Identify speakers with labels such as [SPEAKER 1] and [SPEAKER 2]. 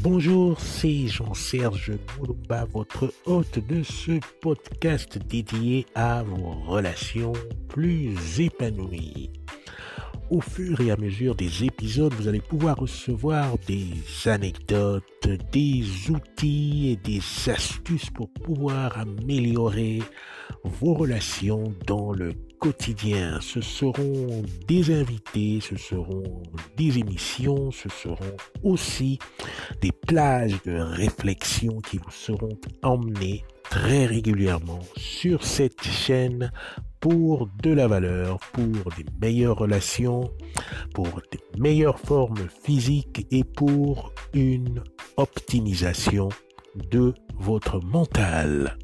[SPEAKER 1] Bonjour, c'est Jean-Serge Moulumba, votre hôte de ce podcast dédié à vos relations plus épanouies. Au fur et à mesure des épisodes, vous allez pouvoir recevoir des anecdotes, des outils et des astuces pour pouvoir améliorer vos relations dans le quotidien. Ce seront des invités, ce seront des émissions, ce seront aussi des plages de réflexion qui vous seront emmenées très régulièrement sur cette chaîne pour de la valeur, pour des meilleures relations, pour des meilleures formes physiques et pour une optimisation de votre mental.